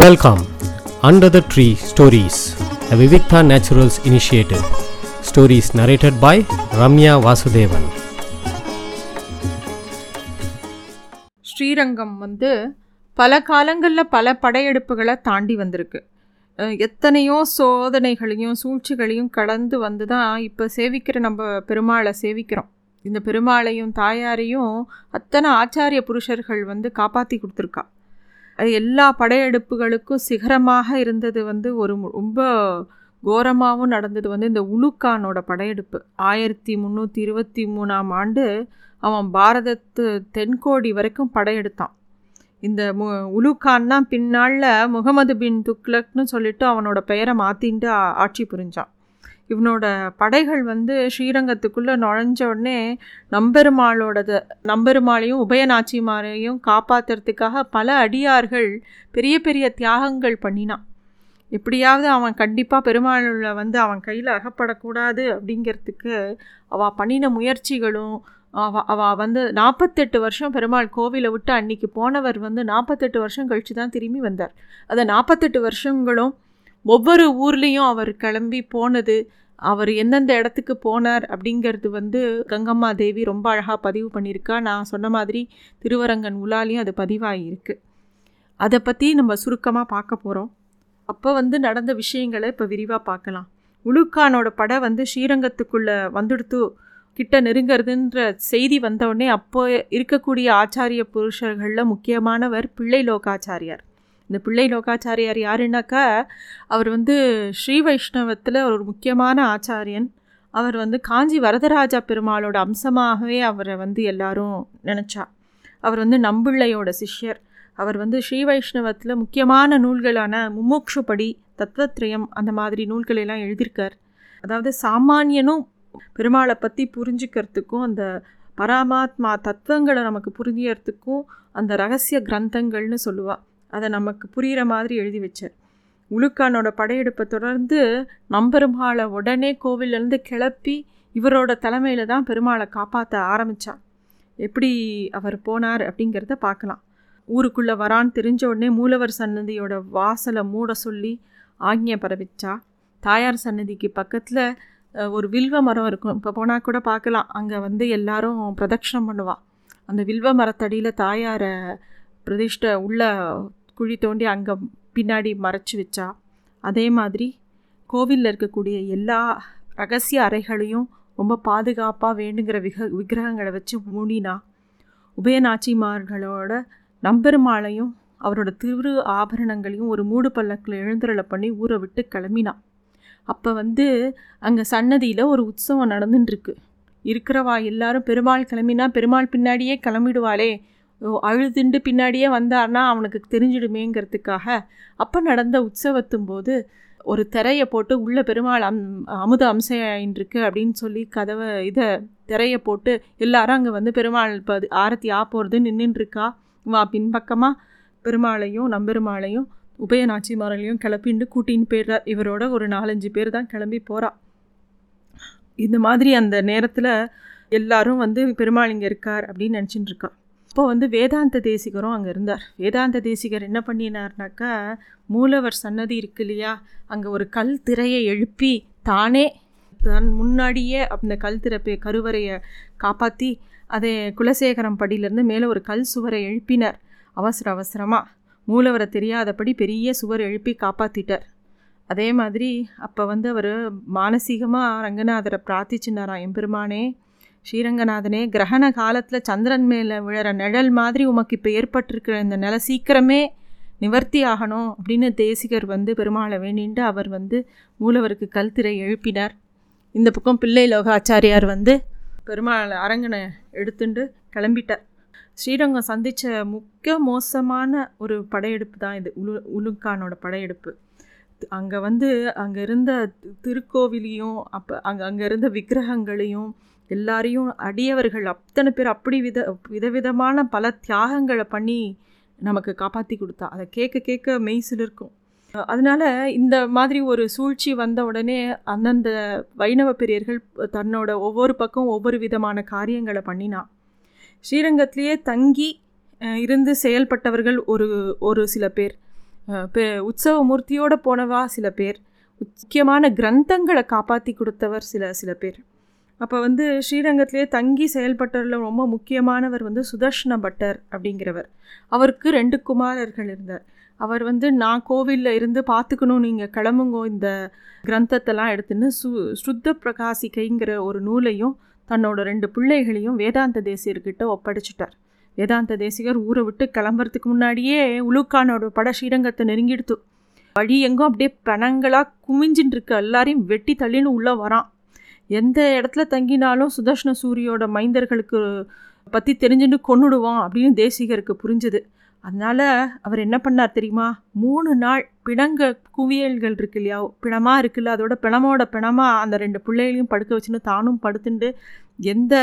Welcome under the tree stories the Vivikta naturals initiative stories narrated by Ramya Vasudevan Srirangam வந்து பல காலங்களில் பல படையெடுப்புகளை தாண்டி வந்திருக்கு. எத்தனையோ சோதனைகளையும் சூழ்ச்சிகளையும் கடந்து வந்து தான் இப்போ சேவிக்கிற நம்ம பெருமாளை சேவிக்கிறோம். இந்த பெருமாளையும் தாயாரையும் அத்தனை ஆச்சாரிய புருஷர்கள் வந்து காப்பாற்றி கொடுத்துருக்கா. எல்லா படையெடுப்புகளுக்கும் சிகரமாக இருந்தது வந்து ஒரு ரொம்ப கோரமாகவும் நடந்தது வந்து இந்த உலுக்கானோட படையெடுப்பு. ஆயிரத்தி முந்நூற்றி இருபத்தி மூணாம் ஆண்டு அவன் பாரதத்து தென்கோடி வரைக்கும் படையெடுத்தான். இந்த மு உலுக்கான்னா பின்னாளில் முகமது பின் துக்லக்னு சொல்லிட்டு அவனோட பெயரை மாற்றின்ட்டு ஆட்சி புரிஞ்சான். இவனோட படைகள் வந்து ஸ்ரீரங்கத்துக்குள்ளே நுழைஞ்ச உடனே நம்பெருமாளோடது நம்பெருமாளையும் உபயநாச்சிமாரையும் காப்பாற்றுறதுக்காக பல அடியார்கள் பெரிய பெரிய தியாகங்கள் பண்ணினான். எப்படியாவது அவன் கண்டிப்பாக பெருமாளில் வந்து அவன் கையில் அகப்படக்கூடாது அப்படிங்கிறதுக்கு அவள் பண்ணின முயற்சிகளும் அவ அவ வந்து நாற்பத்தெட்டு வருஷம் பெருமாள் கோவிலை விட்டு அன்னைக்கு போனவர் வந்து நாற்பத்தெட்டு வருஷம் கழித்து தான் திரும்பி வந்தார். அந்த நாற்பத்தெட்டு வருஷங்களும் ஒவ்வொரு ஊர்லேயும் அவர் கிளம்பி போனது அவர் எந்தெந்த இடத்துக்கு போனார் அப்படிங்கிறது வந்து கங்கம்மா தேவி ரொம்ப அழகாக பதிவு பண்ணியிருக்கா. நான் சொன்ன மாதிரி திருவரங்கன் உலாலையும் அது பதிவாகியிருக்கு அதை பற்றி நம்ம சுருக்கமாக பார்க்க போகிறோம் அப்போ வந்து நடந்த விஷயங்களை இப்போ விரிவாக பார்க்கலாம். உலுக்கானோட படை வந்து ஸ்ரீரங்கத்துக்குள்ளே வந்துடுத்து கிட்ட நெருங்கிறதுன்ற செய்தி வந்தவுடனே அப்போ இருக்கக்கூடிய ஆச்சாரிய புருஷர்களில் முக்கியமானவர் பிள்ளை லோகாச்சாரியார். இந்த பிள்ளை லோகாச்சாரியார் யாருன்னாக்கா அவர் வந்து ஸ்ரீ வைஷ்ணவத்தில் ஒரு முக்கியமான ஆச்சாரியன். அவர் வந்து காஞ்சி வரதராஜா பெருமாளோட அம்சமாகவே அவரை வந்து எல்லாரும் நினச்சா. அவர் வந்து நம்பிள்ளையோட சிஷ்யர். அவர் வந்து ஸ்ரீ வைஷ்ணவத்தில் முக்கியமான நூல்களான மும்மோக்ஷுபடி தத்துவத்ரயம் அந்த மாதிரி நூல்களையெல்லாம் எழுதியிருக்கார். அதாவது சாமானியனும் பெருமாளை பற்றி புரிஞ்சுக்கிறதுக்கும் அந்த பரமாத்மா தத்துவங்களை நமக்கு புரிஞ்சுக்கிறதுக்கும் அந்த ரகசிய கிரந்தங்கள்னு சொல்லுவாள் அதை நமக்கு புரிகிற மாதிரி எழுதி வச்சார். உலுக்கானோட படையெடுப்பை தொடர்ந்து நம்பெருமாளை உடனே கோவிலேருந்து கிளப்பி இவரோட தலைமையில் தான் பெருமாளை காப்பாற்ற ஆரம்பித்தார் எப்படி அவர் போனார் அப்படிங்கிறத பார்க்கலாம். ஊருக்குள்ளே வரான்னு தெரிஞ்ச உடனே மூலவர் சன்னதியோட வாசலை மூட சொல்லி ஆக்ஞை பரவிச்சா தாயார் சன்னதிக்கு பக்கத்தில் ஒரு வில்வ மரம் இருக்கும். இப்போ போனால் கூட பார்க்கலாம். அங்கே வந்து எல்லாரும் பிரதட்சணம் பண்ணுவான் அந்த வில்வ மரத்தடியில் தாயாரை பிரதிஷ்டை உள்ள குழி தோண்டி அங்கே பின்னாடி மறைச்சி வச்சா. அதே மாதிரி கோவிலில் இருக்கக்கூடிய எல்லா ரகசிய அறைகளையும் ரொம்ப பாதுகாப்பாக வேணுங்கிற விக விக்கிரகங்களை வச்சு மூடினா உபயநாச்சிமார்களோட நம்பெருமாளையும் அவரோட திரு ஆபரணங்களையும் ஒரு மூடு பல்லக்கில் எழுந்துரலை பண்ணி ஊரை விட்டு கிளம்பினான் அப்போ வந்து அங்கே சன்னதியில் ஒரு உற்சவம் நடந்துட்டுருக்கு இருக்கிறவா எல்லாரும் பெருமாள் கிளம்பினா பெருமாள் பின்னாடியே கிளம்பிடுவாளே அழுதுண்டு பின்னாடியே வந்தார்னா அவனுக்கு தெரிஞ்சிடுமேங்கிறதுக்காக அப்போ நடந்த உற்சவத்தும் போது ஒரு திரையை போட்டு உள்ள பெருமாள் அம் அமுத அம்சையின்றிருக்கு அப்படின்னு சொல்லி கதவை இதை திரையை போட்டு எல்லாரும் அங்கே வந்து பெருமாள் இப்போ ஆரத்தி ஆ போகிறது நின்றுட்டுருக்கா வா பின்பக்கமாக பெருமாளையும் நம்பெருமாளையும் உபயநாச்சிமார்களையும் கிளப்பிண்டு கூட்டின்னு போயிடுறார். இவரோட ஒரு நாலஞ்சு பேர் தான் கிளம்பி போகிறா இந்த மாதிரி அந்த நேரத்தில் எல்லாரும் வந்து பெருமாள் இங்கே இருக்கார் அப்படின்னு நினச்சிட்டு இருக்கா அப்போ வந்து வேதாந்த தேசிகரும் அங்கே இருந்தார். வேதாந்த தேசிகர் என்ன பண்ணினார்னாக்கா மூலவர் சன்னதி இருக்கு இல்லையா அங்கே ஒரு கல் திரையை எழுப்பி தானே தன் முன்னாடியே அந்த கல் திறப்பை கருவறையை காப்பாற்றி அதை குலசேகரம் படியிலேருந்து மேலே ஒரு கல் சுவரை எழுப்பினார். அவசர அவசரமாக மூலவரை தெரியாதபடி பெரிய சுவர் எழுப்பி காப்பாற்றிட்டார் அதே மாதிரி அப்போ வந்து அவர் மானசீகமாக ரங்கநாதரை பிரார்த்திச்சுனாராம் எம்பெருமானே. ஸ்ரீரங்கநாதனே கிரகண காலத்தில் சந்திரன் மேலே விழற நிழல் மாதிரி உமக்கு இப்போ ஏற்பட்டிருக்கிற இந்த நிலை சீக்கிரமே நிவர்த்தி ஆகணும் அப்படின்னு தேசிகர் வந்து பெருமாளை வேண்டிட்டு அவர் வந்து மூலவருக்கு கல்திரை எழுப்பினார். இந்த பக்கம் பிள்ளை லோகாச்சாரியார் வந்து பெருமாளை அரங்கனை எடுத்துட்டு கிளம்பிட்டார். ஸ்ரீரங்கம் சந்தித்த முக்கிய மோசமான ஒரு படையெடுப்பு தான் இது. உலு உலுக்கானோட படையெடுப்பு. அங்கே வந்து அங்கே இருந்த திருக்கோவிலையும் அப்போ அங்கே அங்கே இருந்த விக்கிரகங்களையும் எல்லாரையும் அடியவர்கள் அத்தனை பேர் அப்படி வித விதவிதமான பல தியாகங்களை பண்ணி நமக்கு காப்பாற்றி கொடுத்தா. அதை கேட்க கேட்க மெய்சில் இருக்கும் அதனால இந்த மாதிரி ஒரு சூழ்ச்சி வந்த உடனே அந்தந்த வைணவ பெரியர்கள் தன்னோட ஒவ்வொரு பக்கம் ஒவ்வொரு விதமான காரியங்களை பண்ணினா. ஸ்ரீரங்கத்திலேயே தங்கி இருந்து செயல்பட்டவர்கள் ஒரு ஒரு சில பேர். உற்சவ மூர்த்தியோடு போனவா சில பேர். முக்கியமான கிரந்தங்களை காப்பாற்றி கொடுத்தவர் சில சில பேர். அப்போ வந்து ஸ்ரீரங்கத்திலே தங்கி செயல்பட்டவரில் ரொம்ப முக்கியமானவர் வந்து சுதர்ஷன பட்டர் அப்படிங்கிறவர். அவருக்கு ரெண்டு குமாரர்கள் இருந்தார். அவர் வந்து நான் கோவிலில் இருந்து பார்த்துக்கணும் நீங்கள் கிளம்புங்கோ இந்த கிரந்தத்தெல்லாம் எடுத்துன்னு சு ஸ்ருத்த பிரகாசிக்கைங்கிற ஒரு நூலையும் தன்னோட ரெண்டு பிள்ளைகளையும் வேதாந்த தேசியர்கிட்ட ஒப்படைச்சிட்டார். வேதாந்த தேசிகர் ஊரை விட்டு கிளம்புறதுக்கு முன்னாடியே உலுக்கானோட பட ஸ்ரீரங்கத்தை நெருங்கிடுத்து. வழி எங்கும் அப்படியே பணங்களாக குமிஞ்சின்னு இருக்கு எல்லாரையும் வெட்டி தள்ளின்னு உள்ளே வரான். எந்த இடத்துல தங்கினாலும் சுதர்ஷன சூரியோட மைந்தர்களுக்கு பற்றி தெரிஞ்சுட்டு கொன்னுடுவான் அப்படின்னு தேசிகருக்கு புரிஞ்சுது. அதனால் அவர் என்ன பண்ணார் தெரியுமா? மூணு நாள் பிணங்க குவியல்கள் இருக்கு இல்லையா? பிணமாக இருக்குல்ல அதோட பிணமோட பிணமாக அந்த ரெண்டு பிள்ளைகளையும் படுக்க வச்சுன்னு தானும் படுத்துண்டு எந்த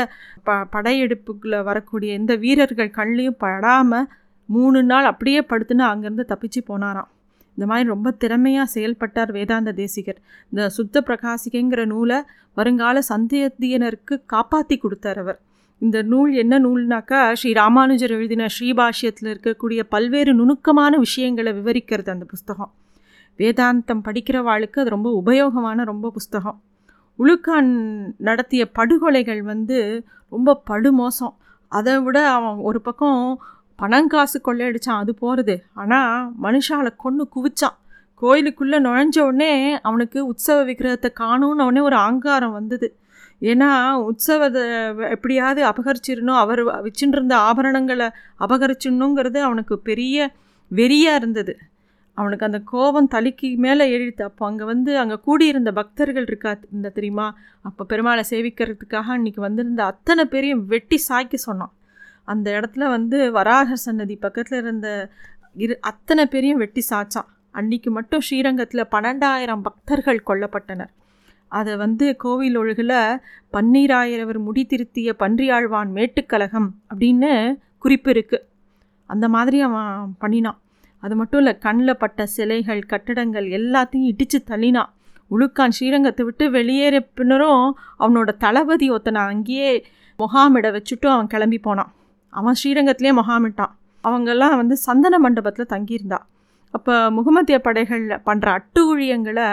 ப படையெடுப்புக்குள்ள வரக்கூடிய எந்த வீரர்கள் கண்லேயும் படாமல் மூணு நாள் அப்படியே படுத்துன்னு அங்கேருந்து தப்பிச்சு போனாராம். இந்த மாதிரி ரொம்ப திறமையாக செயல்பட்டார் வேதாந்த தேசிகர். இந்த சுத்த பிரகாசிகைங்கிற நூலை வருங்கால சந்தேதியனருக்கு காப்பாற்றி கொடுத்தார் அவர். இந்த நூல் என்ன நூல்னாக்கா ஸ்ரீ ராமானுஜர் எழுதின ஸ்ரீபாஷ்யத்தில் இருக்கக்கூடிய பல்வேறு நுணுக்கமான விஷயங்களை விவரிக்கிறது அந்த புஸ்தகம். வேதாந்தம் படிக்கிறவாளுக்கு அது ரொம்ப உபயோகமான ரொம்ப புஸ்தகம். உலுக்கான் நடத்திய படுகொலைகள் வந்து ரொம்ப படுமோசம். அதை விட அவன் ஒரு பக்கம் பணம் காசு கொள்ளையடிச்சான் அது போகிறது ஆனால் மனுஷால கொன்று குவிச்சான். கோயிலுக்குள்ளே நுழைஞ்ச உடனே அவனுக்கு உற்சவ விக்கிரகத்தை காணும்னு உடனே ஒரு ஆங்காரம் வந்தது. ஏன்னா உற்சவத்தை எப்படியாவது அபகரிச்சிடணும். அவர் வச்சுட்டு ஆபரணங்களை அபகரிச்சிடணுங்கிறது அவனுக்கு பெரிய வெறியாக இருந்தது. அவனுக்கு அந்த கோபம் தலைக்கு மேலே எழுத்து அப்போ அங்கே வந்து அங்கே கூடியிருந்த பக்தர்கள் இருக்கா இந்த தெரியுமா? அப்போ பெருமாளை சேவிக்கிறதுக்காக அன்றைக்கி வந்திருந்த அத்தனை பேரையும் வெட்டி சாய்க்க சொன்னான். அந்த இடத்துல வந்து வராக சன்னதி பக்கத்தில் இருந்த இரு அத்தனை பேரையும் வெட்டி சாச்சான் அன்னைக்கு மட்டும் ஸ்ரீரங்கத்தில் பன்னெண்டாயிரம் பக்தர்கள் கொல்லப்பட்டனர். அதை வந்து கோவில் ஒழுகில் பன்னீராயிரவர் முடி திருத்திய பன்றியாழ்வான் மேட்டுக்கழகம் அப்படின்னு குறிப்பு இருக்குது அந்த மாதிரி அவன் பண்ணினான். அது மட்டும் இல்லை கண்ணில் பட்ட சிலைகள் கட்டடங்கள் எல்லாத்தையும் இடித்து தள்ளினான் உழுக்கான் ஸ்ரீரங்கத்தை விட்டு வெளியேற பின்னரும் அவனோட தளபதி ஒருத்தனை அங்கேயே முகாமிட வச்சுட்டு அவன் கிளம்பி போனான். அவன் ஸ்ரீரங்கத்திலே முகாமிட்டான். அவங்கெல்லாம் வந்து சந்தன மண்டபத்தில் தங்கியிருந்தா. அப்போ முகமதிய படைகள் பண்ணுற அட்டுழியங்களை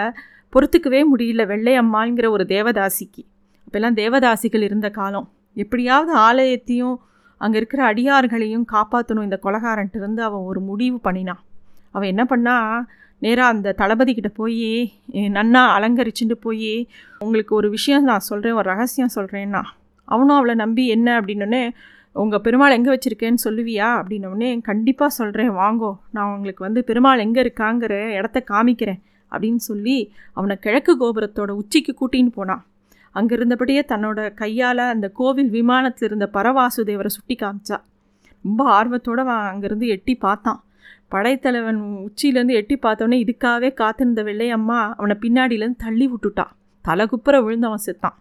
பொறுத்துக்கவே முடியல வெள்ளையம்மாங்கிற ஒரு தேவதாசிக்கு. அப்போல்லாம் தேவதாசிகள் இருந்த காலம். எப்படியாவது ஆலயத்தையும் அங்கே இருக்கிற அடியார்களையும் காப்பாற்றணும் இந்த கொலகாரன்ட்டு இருந்து அவன் ஒரு முடிவு பண்ணினான் அவன் என்ன பண்ணா நேராக அந்த தளபதிக்கிட்ட போய் நன்னா அலங்கரிச்சுட்டு போய் உங்களுக்கு ஒரு விஷயம் நான் சொல்கிறேன் ஒரு ரகசியம் சொல்கிறேன்னா அவனும் அவளை நம்பி என்ன? அப்படின்னோடனே உங்கள் பெருமாள் எங்கே வச்சுருக்கேன்னு சொல்லுவியா? அப்படின்னோடனே கண்டிப்பாக சொல்கிறேன் வாங்கோ. நான் உங்களுக்கு வந்து பெருமாள் எங்கே இருக்காங்கிற இடத்த காமிக்கிறேன் அப்படின்னு சொல்லி அவனை கிழக்கு கோபுரத்தோட உச்சிக்கு கூட்டின்னு போனான் அங்கே இருந்தபடியே தன்னோட கையால் அந்த கோவில் விமானத்தில் இருந்த பரவாசுதேவரை சுட்டி காமிச்சா. ரொம்ப ஆர்வத்தோடு அவன் அங்கேருந்து எட்டி பார்த்தான். படைத்தலைவன் உச்சியிலேருந்து எட்டி பார்த்தோன்னே இதுக்காகவே காத்திருந்த வெள்ளையம்மா அவனை பின்னாடியிலேருந்து தள்ளி விட்டுட்டான் தலை குப்புற விழுந்து அவன் செத்தான்.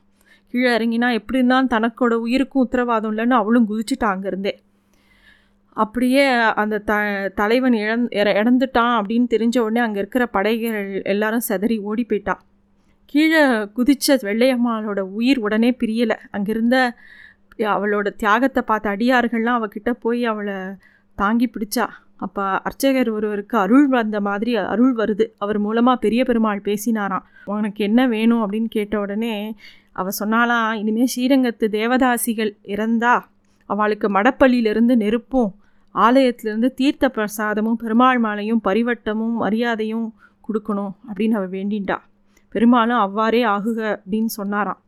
கீழே இறங்கினா எப்படி இருந்தாலும் தனக்கோட உயிருக்கும் உத்தரவாதம் இல்லைன்னு அவளும் குதிச்சுட்டான் அங்கேருந்தே. அப்படியே அந்த த தலைவன் இழந் இறந்துட்டான் அப்படின்னு தெரிஞ்ச உடனே அங்கே இருக்கிற படைகள் எல்லாரும் செதறி ஓடி போயிட்டான் கீழே குதித்த வெள்ளையம்மாளோட உயிர் உடனே பிரியலை. அங்கிருந்த அவளோட தியாகத்தை பார்த்த அடியார்கள்லாம் அவகிட்ட போய் அவளை தாங்கி பிடிச்சா. அப்போ அர்ச்சகர் ஒருவருக்கு அருள் வந்த மாதிரி அருள் வருது. அவர் மூலமாக பெரிய பெருமாள் பேசினாராம். உனக்கு என்ன வேணும் அப்படின்னு கேட்ட உடனே அவள் சொன்னாலாம் இனிமேல் ஸ்ரீரங்கத்து தேவதாசிகள் இறந்தா அவளுக்கு மடப்பள்ளியிலிருந்து நெருப்பும் ஆலயத்திலிருந்து தீர்த்த பிரசாதமும் பெருமாள் மாலையும் பரிவட்டமும் மரியாதையும் கொடுக்கணும் அப்படின்னு அவள் வேண்டின்டா பெருமாளும் அவ்வாறே ஆகுக அப்படின்னு சொன்னாராம்.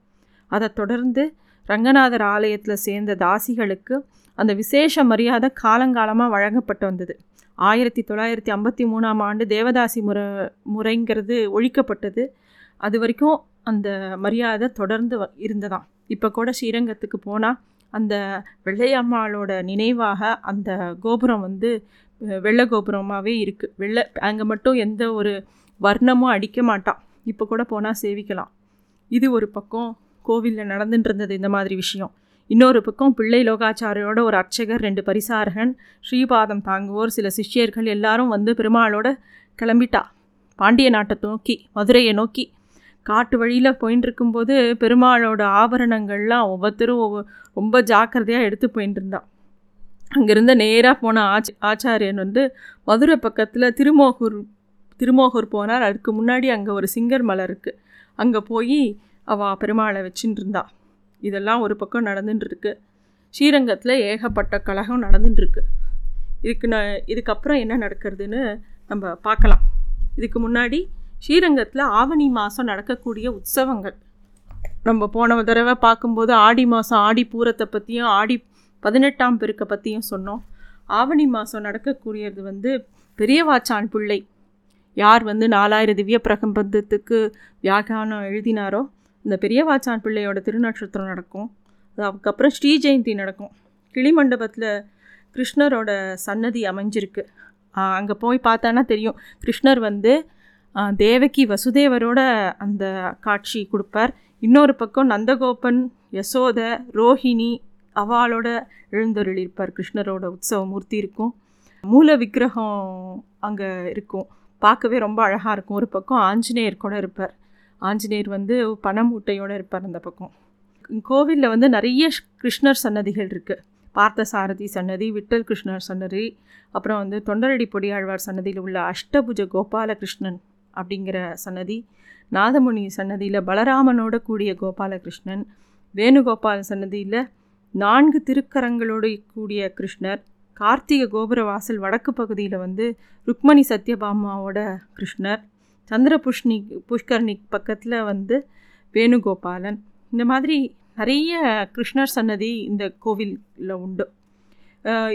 அதை தொடர்ந்து ரங்கநாதர் ஆலயத்தில் சேர்ந்த தாசிகளுக்கு அந்த விசேஷ மரியாதை காலங்காலமாக வழங்கப்பட்டு வந்தது. ஆயிரத்தி தொள்ளாயிரத்தி ஐம்பத்தி மூணாம் ஆண்டு தேவதாசி முறை முறைங்கிறது ஒழிக்கப்பட்டது. அது வரைக்கும் அந்த மரியாதை தொடர்ந்து இருந்ததாம். இப்போ கூட ஸ்ரீரங்கத்துக்கு போனால் அந்த வெள்ளையம்மாளோட நினைவாக அந்த கோபுரம் வந்து வெள்ளை கோபுரமாகவே இருக்குது வெள்ளை அங்கே மட்டும் எந்த ஒரு வர்ணமும் அடிக்க மாட்டான் இப்போ கூட போனால் சேவிக்கலாம். இது ஒரு பக்கம் கோவிலில் நடந்துட்டு இருந்தது இந்த மாதிரி விஷயம். இன்னொரு பக்கம் பிள்ளை லோகாச்சாரியோட ஒரு அர்ச்சகர் ரெண்டு பரிசாரகன் ஸ்ரீபாதம் தாங்குவோர் சில சிஷ்யர்கள் எல்லாரும் வந்து பெருமாளோட கிளம்பிட்டா. பாண்டிய நாட்டை நோக்கி மதுரையை நோக்கி காட்டு வழியில் போயின்னு இருக்கும்போது பெருமாளோட ஆபரணங்கள்லாம் ஒவ்வொருத்தரும் ஒவ்வொரு ரொம்ப ஜாக்கிரதையாக எடுத்து போயின்னு இருந்தான் அங்கேருந்து நேராக போன ஆச் ஆச்சாரியன் வந்து மதுரை பக்கத்தில் திருமோகூர் திருமோகூர் போனார். அதுக்கு முன்னாடி அங்கே ஒரு சிங்கர் மலை இருக்குது அங்கே போய் அவள் பெருமாளை வச்சுட்டு இருந்தா. இதெல்லாம் ஒரு பக்கம் நடந்துட்டுருக்கு ஸ்ரீரங்கத்தில் ஏகப்பட்ட கழகம் நடந்துட்டுருக்கு இதுக்கு ந இதுக்கப்புறம் என்ன நடக்கிறதுன்னு நம்ம பார்க்கலாம். இதுக்கு முன்னாடி ஸ்ரீரங்கத்தில் ஆவணி மாதம் நடக்கக்கூடிய உற்சவங்கள். நம்ம போன தடவை பார்க்கும்போது ஆடி மாதம் ஆடி பூரத்தை பற்றியும் ஆடி பதினெட்டாம் பெருக்கை பற்றியும் சொன்னோம். ஆவணி மாதம் நடக்கக்கூடியது வந்து பெரியவாச்சான் பிள்ளை. யார் வந்து நாலாயிரம் திவ்ய பிரகம்பந்தத்துக்கு வியாகானம் எழுதினாரோ இந்த பெரியவாச்சான் பிள்ளையோட திருநட்சத்திரம் நடக்கும். அதுக்கப்புறம் ஸ்ரீ ஜெயந்தி நடக்கும். கிளிமண்டபத்தில் கிருஷ்ணரோட சன்னதி அமைஞ்சிருக்கு. அங்கே போய் பார்த்தானா தெரியும். கிருஷ்ணர் வந்து தேவகி வசுதேவரோட அந்த காட்சி கொடுப்பார். இன்னொரு பக்கம் நந்தகோபன் யசோத ரோஹிணி அவளோட எழுந்தொருளிருப்பார் கிருஷ்ணரோட உற்சவ மூர்த்தி இருக்கும். மூல விக்கிரகம் அங்கே இருக்கும். பார்க்கவே ரொம்ப அழகாக இருக்கும். ஒரு பக்கம் ஆஞ்சநேயர் கூட இருப்பார். ஆஞ்சநேயர் வந்து பனமூட்டையோடு இருப்பார் அந்த பக்கம். கோவிலில் வந்து நிறைய கிருஷ்ணர் சன்னதிகள் இருக்குது பார்த்த சாரதி சன்னதி விட்டல் கிருஷ்ணர் சன்னதி அப்புறம் வந்து தொண்டரடி பொடியாழ்வார் சன்னதியில் உள்ள அஷ்டபுஜ கோபாலகிருஷ்ணன் அப்படிங்கிற சன்னதி. நாதமுனி சன்னதியில் பலராமனோட கூடிய கோபாலகிருஷ்ணன். வேணுகோபால சன்னதியில் நான்கு திருக்கரங்களோடு கூடிய கிருஷ்ணர். கார்த்திகை கோபுர வாசல் வடக்கு பகுதியில் வந்து ருக்மணி சத்யபாமாவோட கிருஷ்ணர். சந்திரபுஷ்ணி புஷ்கர்ணி பக்கத்தில் வந்து வேணுகோபாலன். இந்த மாதிரி நிறைய கிருஷ்ணர் சன்னதி இந்த கோவிலில் உண்டு.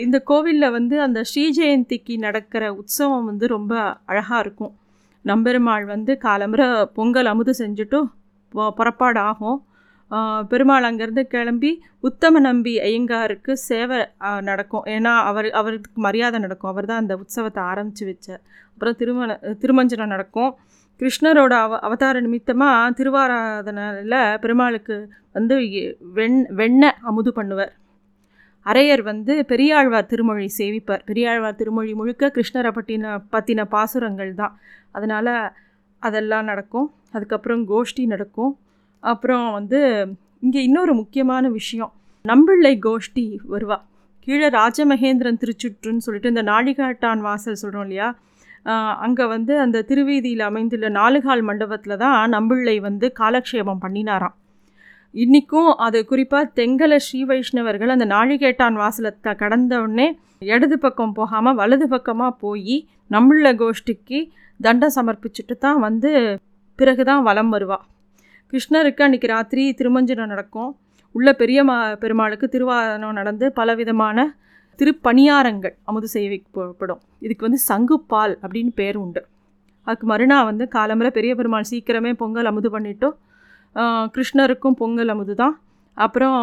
இந்த கோவிலில் வந்து அந்த ஸ்ரீ ஜெயந்திக்கு நடக்கிற உற்சவம் வந்து ரொம்ப அழகாக இருக்கும். நம்பெருமாள் வந்து காலம்புரை பொங்கல் அமுது செஞ்சுட்டு புறப்பாடு ஆகும் பெருமாள் அங்கேருந்து கிளம்பி உத்தம நம்பி ஐயங்காருக்கு சேவை நடக்கும். ஏன்னா அவர் அவருக்கு மரியாதை நடக்கும். அவர் தான் அந்த உற்சவத்தை ஆரம்பித்து வச்சார். அப்புறம் திருமண திருமஞ்சனம் நடக்கும். கிருஷ்ணரோட அவ அவதார நிமித்தமாக திருவாராதனையில் பெருமாளுக்கு வந்து வெண் வெண்ணெய் அமுது பண்ணுவார். அரையர் வந்து பெரியாழ்வார் திருமொழி சேவிப்பார். பெரியாழ்வார் திருமொழி முழுக்க கிருஷ்ணரை பற்றின பற்றின பாசுரங்கள் தான். அதனால் அதெல்லாம் நடக்கும். அதுக்கப்புறம் கோஷ்டி நடக்கும். அப்புறம் வந்து இங்கே இன்னொரு முக்கியமான விஷயம். நம்பிள்ளை கோஷ்டி வருவா. கீழே ராஜமகேந்திரன் திருச்சுற்றுன்னு சொல்லிட்டு இந்த நாழிகாட்டான் வாசல் சொல்கிறோம் இல்லையா? அங்கே வந்து அந்த திருவீதியில் அமைந்துள்ள நாலுகால் மண்டபத்தில் தான் நம்பிள்ளை வந்து காலக்ஷேபம் பண்ணினாராம். இன்றைக்கும் அது குறிப்பாக தெங்கல ஸ்ரீ வைஷ்ணவர்கள் அந்த நாழிகேட்டான் வாசலத்தை கடந்தவுடனே இடது பக்கம் போகாமல் வலது பக்கமாக போய் நம்மள கோஷ்டிக்கு தண்டம் சமர்ப்பிச்சுட்டு தான் வந்து பிறகு தான் வலம் வருவா. கிருஷ்ணருக்கு அன்றைக்கி ராத்திரி திருமஞ்சனம் நடக்கும். உள்ள பெரிய மா பெருமாளுக்கு திருவாரணம் நடந்து பலவிதமான திருப்பணியாரங்கள் அமுது செய்விக்கப்படும் இதுக்கு வந்து சங்குப்பால் அப்படின்னு பேர் உண்டு. அதுக்கு மறுநாள் வந்து காலம்பரை பெரிய பெருமாள் சீக்கிரமே பொங்கல் அமுது பண்ணிட்டோம். கிருஷ்ணருக்கும் பொங்கல் அமுது தான் அப்புறம்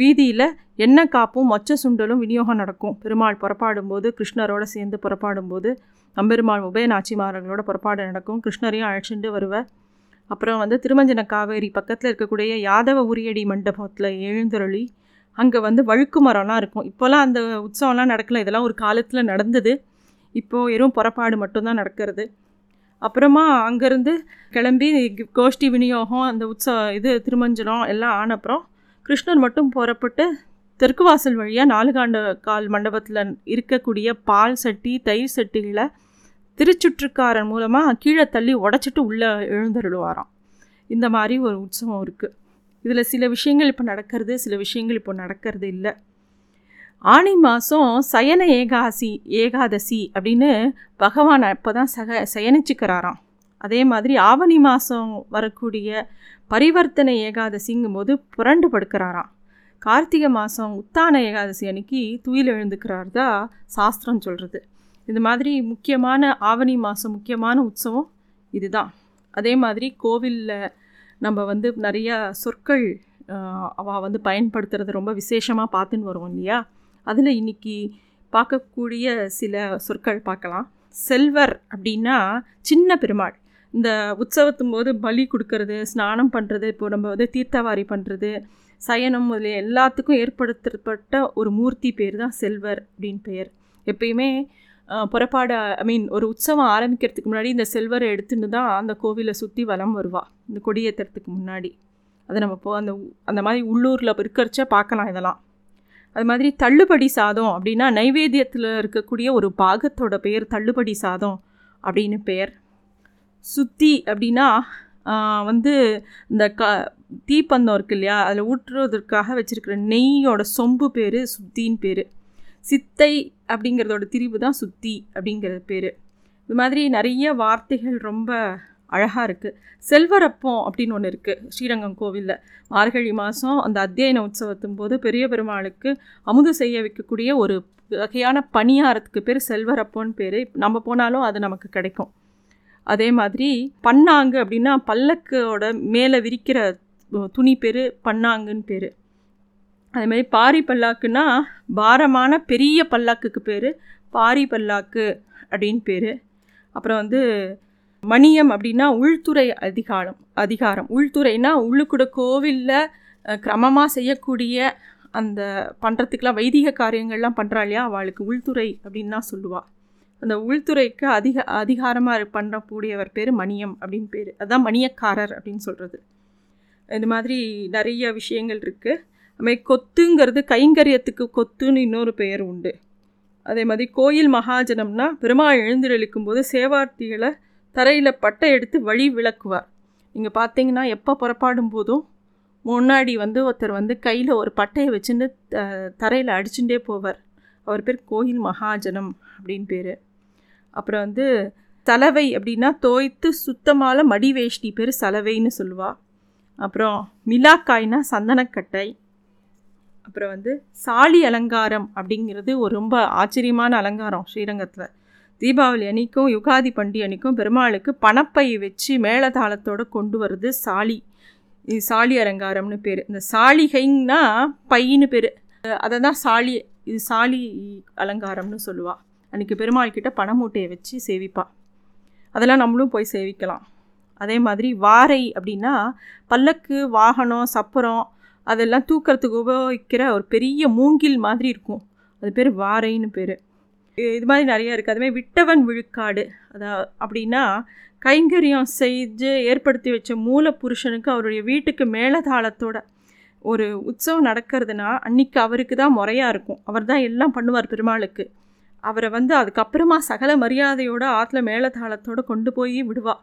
வீதியில் எண்ணெய் காப்பும் மொச்ச சுண்டலும் விநியோகம் நடக்கும். பெருமாள் புறப்பாடும்போது கிருஷ்ணரோடு சேர்ந்து புறப்பாடும்போது அம்பெருமாள் உபய நாச்சிமார்களோட புறப்பாடு நடக்கும். கிருஷ்ணரையும் அழைச்சிட்டு வருவேன் அப்புறம் வந்து திருமஞ்சன காவேரி பக்கத்தில் இருக்கக்கூடிய யாதவ உரியடி மண்டபத்தில் எழுந்தருளி அங்கே வந்து வழுக்கு மரம்லாம் இருக்கும். இப்போல்லாம் அந்த உற்சவம்லாம் நடக்கல. இதெல்லாம் ஒரு காலத்தில் நடந்தது. இப்போது வெறும் புறப்பாடு மட்டும்தான் நடக்கிறது. அப்புறமா அங்கேருந்து கிளம்பி கோஷ்டி விநியோகம் அந்த உற்சவ இது திருமஞ்சனம் எல்லாம் ஆனப்புறம் கிருஷ்ணர் மட்டும் புறப்பட்டு தெற்கு வாசல் வழியாக நாலுகாண்டு கால் மண்டபத்தில் இருக்கக்கூடிய பால் சட்டி தயிர் சட்டிகளை திருச்சுற்றுக்காரன் மூலமாக கீழே தள்ளி உடச்சிட்டு உள்ளே எழுந்தருளுவாராம். இந்த மாதிரி ஒரு உற்சவம் இருக்குது இதில் சில விஷயங்கள் இப்போ நடக்கிறது சில விஷயங்கள் இப்போ நடக்கிறது இல்லை. ஆணி மாதம் சயன ஏகாசி ஏகாதசி அப்படின்னு பகவான் இப்போ தான் சக சயனிச்சுக்கிறாராம். அதே மாதிரி ஆவணி மாதம் வரக்கூடிய பரிவர்த்தனை ஏகாதசிங்கும் போது புரண்டு படுக்கிறாராம். கார்த்திகை மாதம் உத்தான ஏகாதசி அன்னைக்கு துயில் எழுந்துக்கிறார் தான் சாஸ்திரம் சொல்கிறது இது மாதிரி முக்கியமான ஆவணி மாதம் முக்கியமான உற்சவம் இதுதான். அதே மாதிரி கோவிலில் நம்ம வந்து நிறையா சொற்கள் அவள் வந்து பயன்படுத்துறது ரொம்ப விசேஷமாக பார்த்துன்னு வருவோம் இல்லையா? அதில் இன்றைக்கி பார்க்கக்கூடிய சில சொற்கள் பார்க்கலாம். செல்வர் அப்படின்னா சின்ன பெருமாள். இந்த உற்சவத்தும் போது பலி கொடுக்கறது ஸ்நானம் பண்ணுறது இப்போ நம்ம வந்து தீர்த்தவாரி பண்ணுறது சயனம் முதலிய எல்லாத்துக்கும் ஏற்படுத்தப்பட்ட ஒரு மூர்த்தி பேர் தான் செல்வர் அப்படின்னு பெயர். எப்பயுமே புறப்பாடு ஐ மீன் ஒரு உற்சவம் ஆரம்பிக்கிறதுக்கு முன்னாடி இந்த செல்வரை எடுத்துன்னு தான் அந்த கோவிலை சுற்றி வலம் வருவாள் இந்த கொடியேற்றுறதுக்கு முன்னாடி. அதை நம்ம போ அந்த அந்த மாதிரி உள்ளூரில் இருக்கிறச்ச பார்க்கலாம் இதெல்லாம். அது மாதிரி தள்ளுபடி சாதம் அப்படின்னா நைவேத்தியத்தில் இருக்கக்கூடிய ஒரு பாகத்தோட பெயர் தள்ளுபடி சாதம் அப்படின்னு பெயர். சுத்தி அப்படின்னா வந்து இந்த க தீப்பந்தம் இருக்கு இல்லையா? அதில் ஊற்றுவதற்காக வச்சுருக்கிற நெய்யோட சொம்பு பேர் சுத்தின்னு பேர். சித்தை அப்படிங்கிறதோட திரிவு தான் சுத்தி அப்படிங்கிற பேர். இது மாதிரி நிறைய வார்த்தைகள் ரொம்ப அழகாக இருக்குது செல்வரப்பம் அப்படின்னு ஒன்று இருக்குது ஸ்ரீரங்கம் கோவிலில். மார்கழி மாதம் அந்த அத்தியன உற்சவத்தின் போது பெரிய பெருமாளுக்கு அமுது செய்ய வைக்கக்கூடிய ஒரு வகையான பணியாரத்துக்கு பேர் செல்வரப்போன்னு பேர். நம்ம போனாலும் அது நமக்கு கிடைக்கும். அதே மாதிரி பன்னாங்கு அப்படின்னா பல்லக்கோட மேலே விரிக்கிற துணி பேர் பண்ணாங்குன்னு பேர். அதேமாதிரி பாரி பல்லாக்குன்னா பாரமான பெரிய பல்லாக்குக்கு பேர் பாரி பல்லாக்கு அப்படின்னு பேர். அப்புறம் வந்து மணியம் அப்படின்னா உள்துறை அதிகாரம் அதிகாரம். உள்துறைனா உள்ளுக்கூட கோவிலில் கிரமமாக செய்யக்கூடிய அந்த பண்ணுறதுக்கெலாம் வைதிக காரியங்கள்லாம் பண்ணுறா இல்லையா? அவளுக்கு உள்துறை அப்படின்னு தான் சொல்லுவாள் அந்த உள்துறைக்கு அதிக அதிகாரமாக பண்ணக்கூடியவர் பேர் மணியம் அப்படின்னு பேர். அதுதான் மணியக்காரர் அப்படின்னு சொல்கிறது இது மாதிரி நிறைய விஷயங்கள் இருக்குது அதுமாதிரி கொத்துங்கிறது கைங்கரியத்துக்கு கொத்துன்னு இன்னொரு பெயர் உண்டு. அதே மாதிரி கோயில் மகாஜனம்னா பெருமாள் எழுந்திரளிக்கும் போது சேவார்த்திகளை தரையில் பட்டை எடுத்து வழி விளக்குவார். நீங்கள் பார்த்தீங்கன்னா எப்போ புறப்பாடும் போதும் முன்னாடி வந்து ஒருத்தர் வந்து கையில் ஒரு பட்டையை வச்சுன்னு தரையில் அடிச்சுட்டே போவார். அவர் பேர் கோயில் மகாஜனம் அப்படின்னு பேர். அப்புறம் வந்து சலவை அப்படின்னா தோய்த்து சுத்தமான மடி வேஷ்டி பேர் சலவைன்னு சொல்லுவாள் அப்புறம் மிலாக்காய்னா சந்தனக்கட்டை. அப்புறம் வந்து சாலி அலங்காரம் அப்படிங்கிறது ஒரு ரொம்ப ஆச்சரியமான அலங்காரம் ஸ்ரீரங்கத்தில். தீபாவளி அன்னைக்கும் யுகாதி பண்டிகை அன்னைக்கும் பெருமாளுக்கு பணப்பை வச்சு மேளதாளத்தோடு கொண்டு வர்றது சாலி. இது சாலி அலங்காரம்னு பேர். இந்த சாலிகைன்னா பையன்னு பேர். அதை தான் சாலி இது சாலி அலங்காரம்னு சொல்லுவாள் அன்றைக்கி பெருமாள் கிட்ட பணமூட்டையை வச்சு சேவிப்பாள் அதெல்லாம் நம்மளும் போய் சேவிக்கலாம். அதே மாதிரி வாரை அப்படின்னா பல்லக்கு வாகனம் சப்பரம் அதெல்லாம் தூக்கிறதுக்கு உபயோகிக்கிற ஒரு பெரிய மூங்கில் மாதிரி இருக்கும். அது பேர் வாரைன்னு பேர். இது மாதிரி நிறைய இருக்குது அதுமாதிரி விட்டவன் விழுக்காடு. அதா அப்படின்னா கைங்கரியம் செஞ்சு ஏற்படுத்தி வச்ச மூல புருஷனுக்கு அவருடைய வீட்டுக்கு மேலதாளத்தோட ஒரு உற்சவம் நடக்கிறதுனா அன்னைக்கு அவருக்கு தான் முறையாக இருக்கும். அவர் தான் எல்லாம் பண்ணுவார் பெருமாளுக்கு. அவரை வந்து அதுக்கப்புறமா சகல மரியாதையோட ஆற்றுல மேலதாளத்தோடு கொண்டு போய் விடுவா.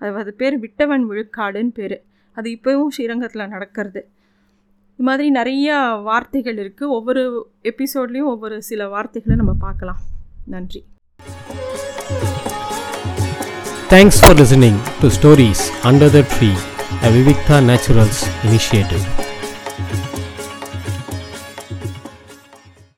அது அது பேர் விட்டவன் விழுக்காடுன்னு பேர். அது இப்போவும் ஸ்ரீரங்கத்தில் நடக்கிறது. இது மாதிரி நிறையா வார்த்தைகள் இருக்குது ஒவ்வொரு எபிசோட்லேயும் ஒவ்வொரு சில வார்த்தைகளை நம்ம பார்க்கலாம் நன்றி thanks for listening to stories under the tree a Vivikta naturals initiative